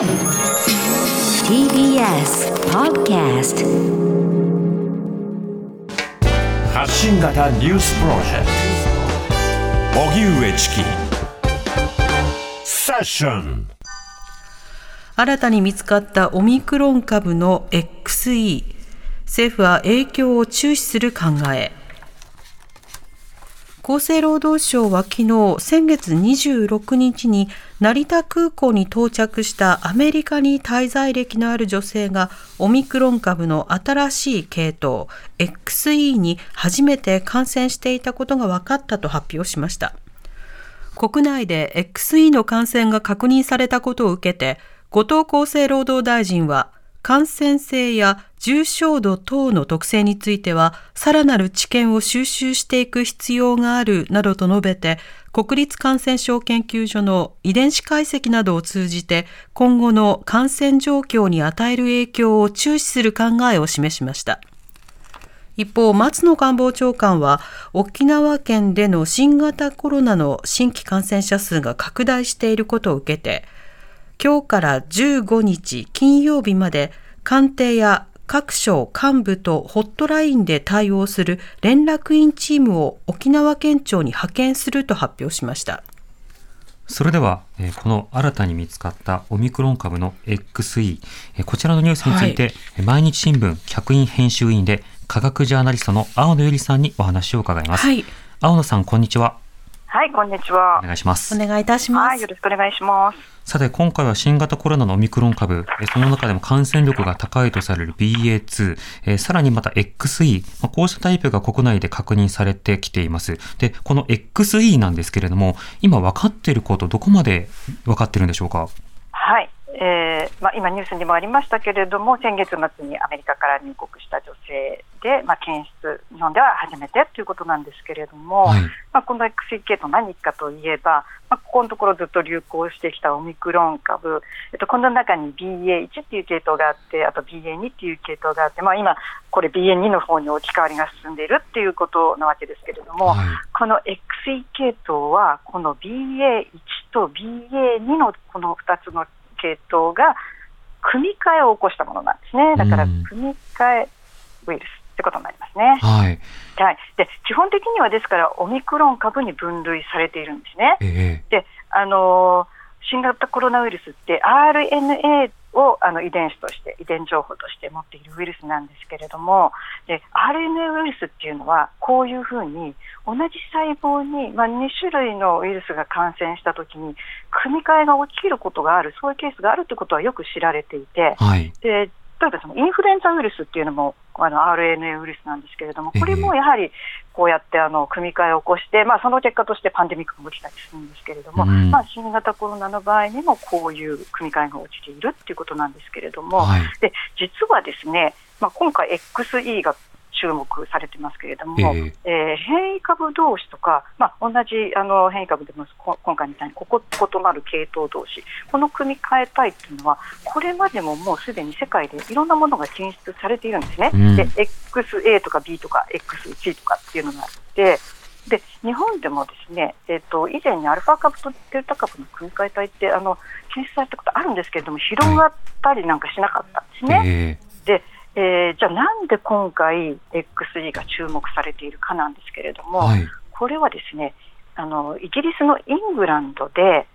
TBS Podcast 発信型ニュースプロジェクト。荻上チキセッション新たに見つかったオミクロン株の XE 政府は影響を注視する考え厚生労働省は昨日先月26日に成田空港に到着したアメリカに滞在歴のある女性がオミクロン株の新しい系統 XE に初めて感染していたことが分かったと発表しました。国内で XE の感染が確認されたことを受けて後藤厚生労働大臣は感染性や重症度等の特性については、さらなる知見を収集していく必要があるなどと述べて、国立感染症研究所の遺伝子解析などを通じて、今後の感染状況に与える影響を注視する考えを示しました。一方、松野官房長官は、沖縄県での新型コロナの新規感染者数が拡大していることを受けて、今日から15日金曜日まで官邸や各省幹部とホットラインで対応する連絡員チームを沖縄県庁に派遣すると発表しました。それでは、えこの新たに見つかったオミクロン株の XE、えこちらのニュースについて、はい、毎日新聞客員編集員で科学ジャーナリストの青野由里さんにお話を伺います。はい、青野さん、こんにちは。はい、こんにちは。お願いします。お願いいたします。はい、よろしくお願いします。さて、今回は新型コロナのオミクロン株、その中でも感染力が高いとされる BA.2、えさらにまた XE、まこうしたタイプが国内で確認されてきています。で、この XE なんですけれども、今分かっていること、どこまで分かってるんでしょうか？はい。えーまあ、今、ニュースにもありましたけれども、先月末にアメリカから入国した女性で、まあ、検出、日本では初めてということなんですけれども、はい、まあ、この XE 系統、何かといえば、まあ、ここのところずっと流行してきたオミクロン株、えっと、この中に BA1 っていう系統があって、あと BA2 っていう系統があって、まあ、今、これ BA2 の方に置き換わりが進んでいるっていうことなわけですけれども、はい、この XE 系統は、この BA1 と BA2 のこの2つの系統が組み換えを起こしたものなんですね。だから、組み換えウイルスってことになりますね。はい。はい。で、基本的にはですから、オミクロン株に分類されているんですね。えー、で、あのー新型コロナウイルスって RNA をあの遺伝子として遺伝情報として持っているウイルスなんですけれどもで RNA ウイルスっていうのはこういうふうに同じ細胞に、まあ、2種類のウイルスが感染したときに組み換えが起きることがあるそういうケースがあるということはよく知られていて、はい、で例えばそのインフルエンザウイルスっていうのもあの RNA ウイルスなんですけれども、これもやはりこうやってあの組み換えを起こして、まあ、その結果としてパンデミックが起きたりするんですけれども、うん、まあ、新型コロナの場合にもこういう組み換えが起きているっていうことなんですけれども、はい、で実はですね、まあ、今回 XE が注目されてますけれども、えー、えー、変異株同士とか、まあ、同じあの変異株でも今回みたいにここ異なる系統同士、この組み換えたいというのは、これまでももうすでに世界でいろんなものが検出されているんですね。うん、で XA とか B とか XG とかっていうのがあって、で日本でもですね、えーと、以前にアルファ株とデルタ株の組み換え体ってあの検出されたことあるんですけれども、広がったりなんかしなかったんですね。はいえー、でえー、じゃあなんで今回 XE が注目されているかなんですけれども、はい、これはですねあのイギリスのイングランドで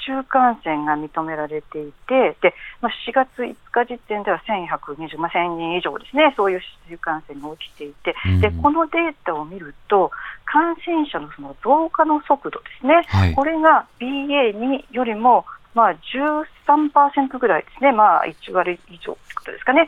市中感染が認められていてで、まあ、4月5日時点では1120、まあ、1000人以上ですねそういう市中感染が起きていて、うん、でこのデータを見ると感染者のその増加の速度ですね、はい、これが BA2 よりもまあ、13%ぐらいですね、まあ、1割以上ことですかね、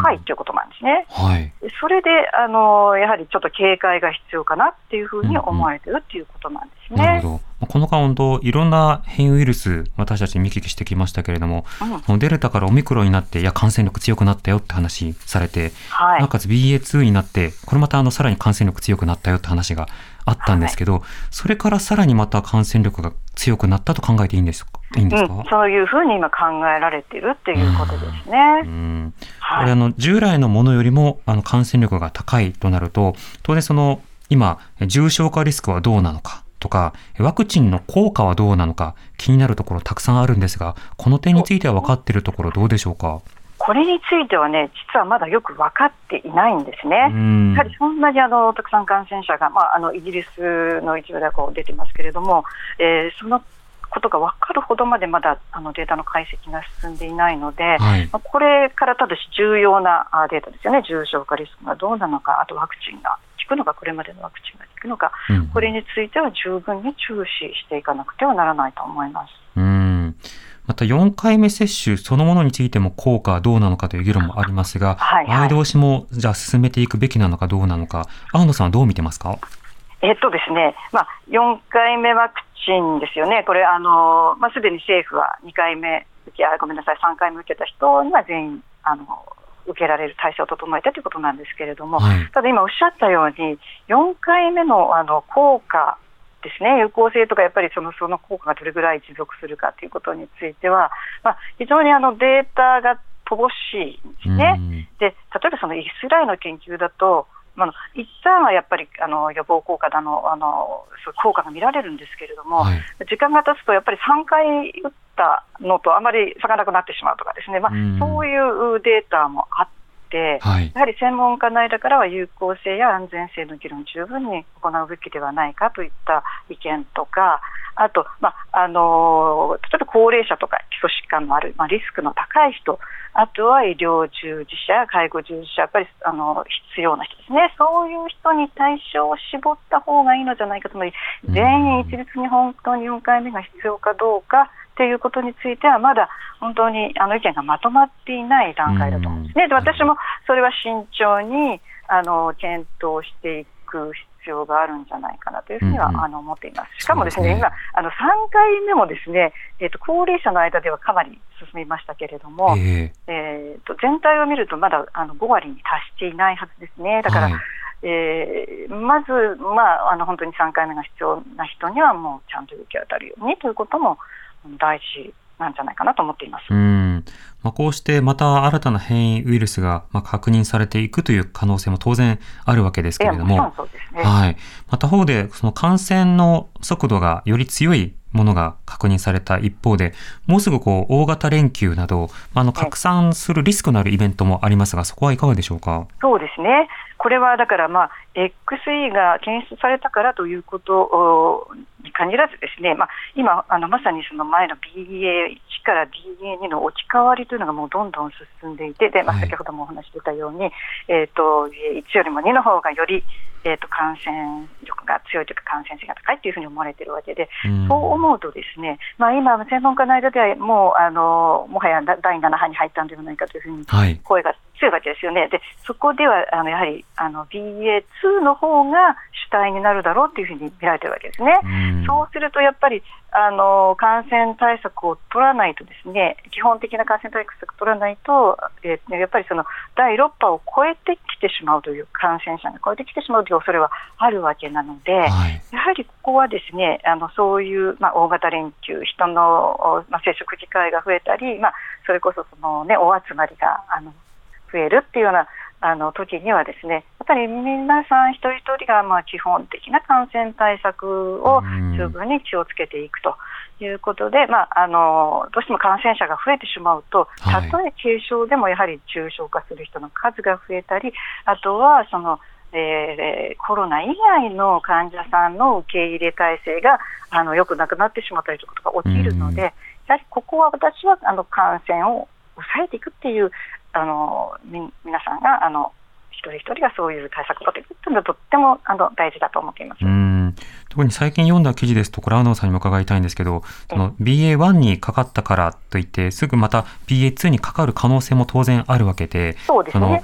高いということなんですね。はい、それであの、やはりちょっと警戒が必要かなっていうふうに思われてるっていうことなんですね。なるほど。この間、本当、いろんな変異ウイルス、私たち見聞きしてきましたけれども、うん、デルタからオミクロンになって、いや、感染力強くなったよって話されて、はい、なおかつ BA.2 になって、これまたあのさらに感染力強くなったよって話があったんですけど、はい、それからさらにまた感染力が強くなったと考えていいんですか？いいんですか、うん、そういうふうに今考えられているっていうことですね。うん。これあの従来のものよりもあの感染力が高いとなると当然その今重症化リスクはどうなのかとか、ワクチンの効果はどうなのか気になるところたくさんあるんですが、この点については分かっているところどうでしょうか？これについてはね、実はまだよく分かっていないんですね。やはりそんなにあのたくさん感染者が、まあ、あのイギリスの一部ではこう出てますけれども、えー、そのことが分かるほどまでまだあのデータの解析が進んでいないので、はい、まあ、これからただし重要なデータですよね、重症化リスクがどうなのか、あとワクチンが効くのか、これまでのワクチンが効くのか、うん、これについては十分に注視していかなくてはならないと思います。うん。また4回目接種そのものについても効果はどうなのかという議論もありますが、はいはい、前倒しもじゃあ進めていくべきなのかどうなのか、青野さんはどう見てますか？えっとですね、まあ、4回目ワクチンですよね、これ、あのまあ、すでに政府は2回目あごめんなさい、3回目受けた人には全員あの受けられる体制を整えたということなんですけれども、はい、ただ今おっしゃったように、4回目のあの効果ですね、有効性とか、やっぱりそのその効果がどれぐらい持続するかということについては、まあ、非常にあのデータが乏しいんですね。で例えばそのイスラエルの研究だと、まあ、一旦はやっぱりあの予防効果だのあの効果が見られるんですけれども、はい、時間が経つとやっぱり3回打ったのとあまり差がなくなってしまうとかですね、まあ、そういうデータもあって。はい、やはり専門家の間からは有効性や安全性の議論十分に行うべきではないかといった意見とか、あと、まあ、あの例えば高齢者とか基礎疾患のある、まあ、リスクの高い人、あとは医療従事者、介護従事者、やっぱりあの必要な人ですね、そういう人に対象を絞った方がいいのじゃないかと、全員一律に本当に4回目が必要かどうか。っていうことについては、まだ本当にあの意見がまとまっていない段階だと思うんですね。で私もそれは慎重にあの検討していく必要があるんじゃないかなというふうには、うん、あの思っています。しかもですね、すね今あの3回目もですね、えっ、ー、と高齢者の間ではかなり進みましたけれども、えー、えー、と全体を見るとまだあの5割に達していないはずですね。だから、はい、えー、まず、まあ、あの本当に3回目が必要な人にはもうちゃんと行き当たるようにということも大事なんじゃないかなと思っています。うんまあ、こうしてまた新たな変異ウイルスがまあ確認されていくという可能性も当然あるわけですけれども、ね、はい。また方でその感染の速度がより強いものが確認された一方で、もうすぐこう大型連休など、あの拡散するリスクのあるイベントもありますが、そこはいかがでしょうか？そうですね。これはだから、まあ、XE が検出されたからということに限らず、ですね、まあ、今、あのまさにその前の BA1 から BA2 の置き換わりというのがもうどんどん進んでいて、でまあ、先ほどもお話し出たように、はい、えーと、1よりも2の方がより、えーと、感染力が強いというか、感染性が高いというふうに思われているわけで、うん、そう思うと、ですね、まあ、今、専門家の間ではもうあのもはや第7波に入ったんではないかというふうに声が強いわけですよね。でそこではあのやはりあの BA2 の方が主体になるだろうというふうに見られているわけですね。うそうするとやっぱりあの感染対策を取らないとですね基本的な感染対策を取らないと、えー、やっぱりその第6波を超えてきてしまうという感染者が超えてきてしまうという恐れはあるわけなので、はい、やはりここはですねあのそういう、まあ、大型連休人の、まあ、接触機会が増えたり、まあ、それこそその、ね、大集まりがあの増えるっていうようなあの時にはですねやっぱり皆さん一人一人がまあ基本的な感染対策を十分に気をつけていくということで、まあ、あのどうしても感染者が増えてしまうとたとえ軽症でもやはり重症化する人の数が増えたりあとはそのえー、コロナ以外の患者さんの受け入れ体制があのよくなくなってしまったりということが起きるので、やはりここは私はあの感染を抑えていくっていうあのみ皆さんがあの一人一人がそういう対策を取っていくというのはとってもあの大事だと思っています。特に最近読んだ記事ですと、これ、安藤さん。にも伺いたいんですけど、その BA.1 にかかったからといって、すぐまた BA.2 にかかる可能性も当然あるわけで、そうですね、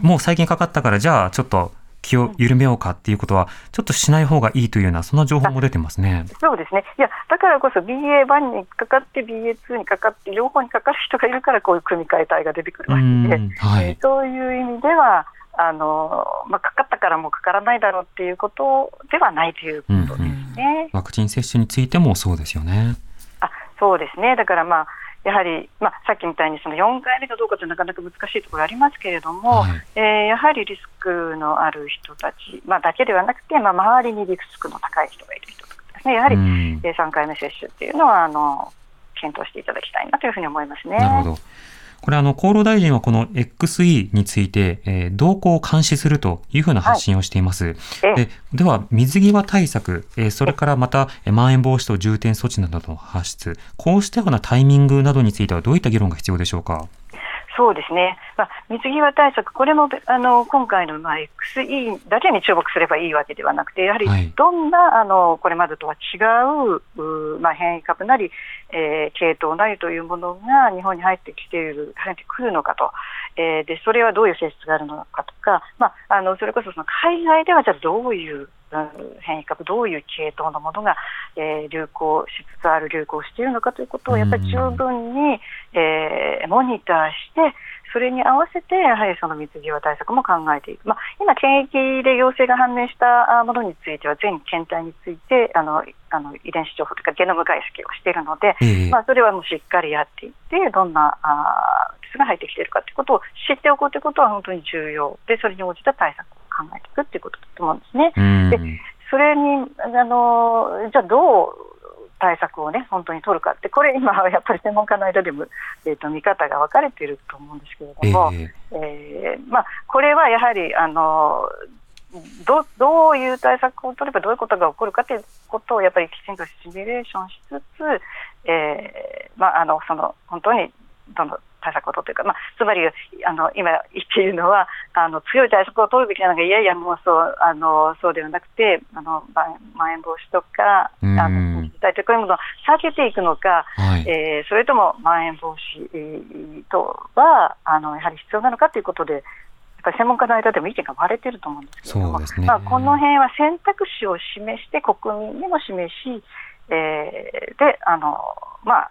もう最近かかったから、じゃあちょっと気を緩めようかっていうことは、ちょっとしない方がいいというような、そんな情報も出てますね。そうですね。いや、だからこそ BA.1 にかかって、BA.2 にかかって、両方にかかる人がいるから、こういう組み換え体が出てくるわけで、はい、そういう意味では、あのまあ、かかったからもうかからないだろうっていうことではないということですね、うんうん、ワクチン接種についてもそうですよね。あそうですねだからまあやはり、まあ、さっきみたいにその4回目かどうかってなかなか難しいところありますけれども、はい、えー、やはりリスクのある人たち、まあ、だけではなくて、まあ、周りにリスクの高い人がいる人とかですね、やはり、うん、3回目接種っていうのはあの検討していただきたいなというふうに思いますね。なるほどこれあの、厚労大臣はこの XE について、えー、動向を監視するというふうな発信をしています。はい、ででは、水際対策、えー、それからまた、まん延防止等重点措置などの発出、こうしたようなタイミングなどについてはどういった議論が必要でしょうか？そうですね、まあ、水際対策、これもあの今回のまあ XE だけに注目すればいいわけではなくて、やはりどんな、はい、あのこれまでとは違うう、まあ、変異株なり、えー、系統なりというものが日本に入ってきている、入ってくるのかと、えー、でそれはどういう性質があるのかとか、まあ、あのそれこそその海外ではじゃあどういう変異株、どういう系統のものが、えー、流行しつつある、流行しているのかということを、やっぱり十分に、えー、モニターして、それに合わせて、やはりその水際対策も考えていく、まあ、今、検疫で陽性が判明したものについては、全検体についてあのあの遺伝子情報というか、ゲノム解析をしているので、えー、まあ、それはもうしっかりやっていって、どんなあウイルスが入ってきているかということを知っておくということは本当に重要で、それに応じた対策考えていくっていうことだと思うんですね。でそれにあのじゃあどう対策をね本当に取るかってこれ今やっぱり専門家の間でも、えーと、見方が分かれていると思うんですけれども、えー、えー、まあ、これはやはりあのどどういう対策を取ればどういうことが起こるかということをやっぱりきちんとシミュレーションしつつ、えーまあ、あのその本当にどんどん対策を取っていくか、まあ、つまりあの今言っているのはあの強い対策を取るべきなのがいやいやもうそうあのそうではなくてあのまん延防止とかあの体とこういうものを避けていくのか、はい、えー、それともまん延防止とはあのやはり必要なのかということで専門家の間でも意見が割れていると思うんですけれども、ね、まあ、この辺は選択肢を示して国民にも示し、えー、であのまあ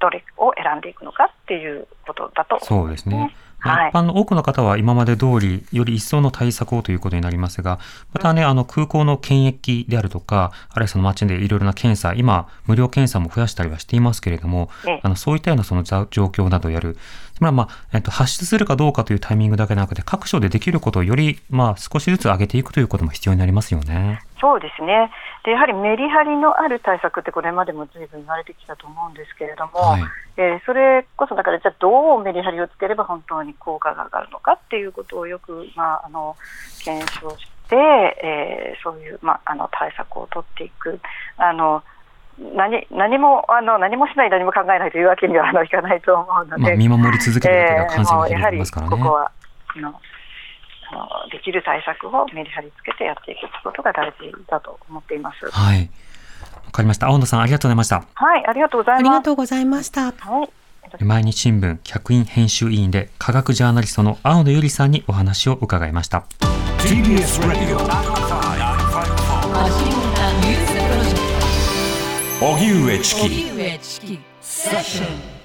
どれを選んでいくのかっていうことだと、ね、そうですね。一般の多くの方は今まで通りより一層の対策をということになりますが、またね、あの空港の検疫であるとか、あるいはその街でいろいろな検査、今、無料検査も増やしたりはしていますけれども、あのそういったようなその状況などをやる、つまり、まあえっと、発出するかどうかというタイミングだけでなくて、各所でできることをより、まあ、少しずつ上げていくということも必要になりますよね。そうですね。でやはりメリハリのある対策ってこれまでもずいぶん言われてきたと思うんですけれども、はい、えー、それこそだからじゃあどうメリハリをつければ本当に効果が上がるのかっていうことをよく、まあ、あの検証して、えー、そういう、まあ、あの対策を取っていく。あの何何もあの何もしない、何も考えないというわけにはあのいかないと思うので、まあ、見守り続けるだけで感染が広ますからね。ここはあのあのできる対策をメリハリつけてやっていくことが大事だと思っています。はい。わかりました。青野さん、ありがとうございました。はい、ありがとうございます。ありがとうございました。はい。毎日新聞客員編集委員で科学ジャーナリストの青野由里さんにお話を伺いました。TBS ラジオ荻上チキセッション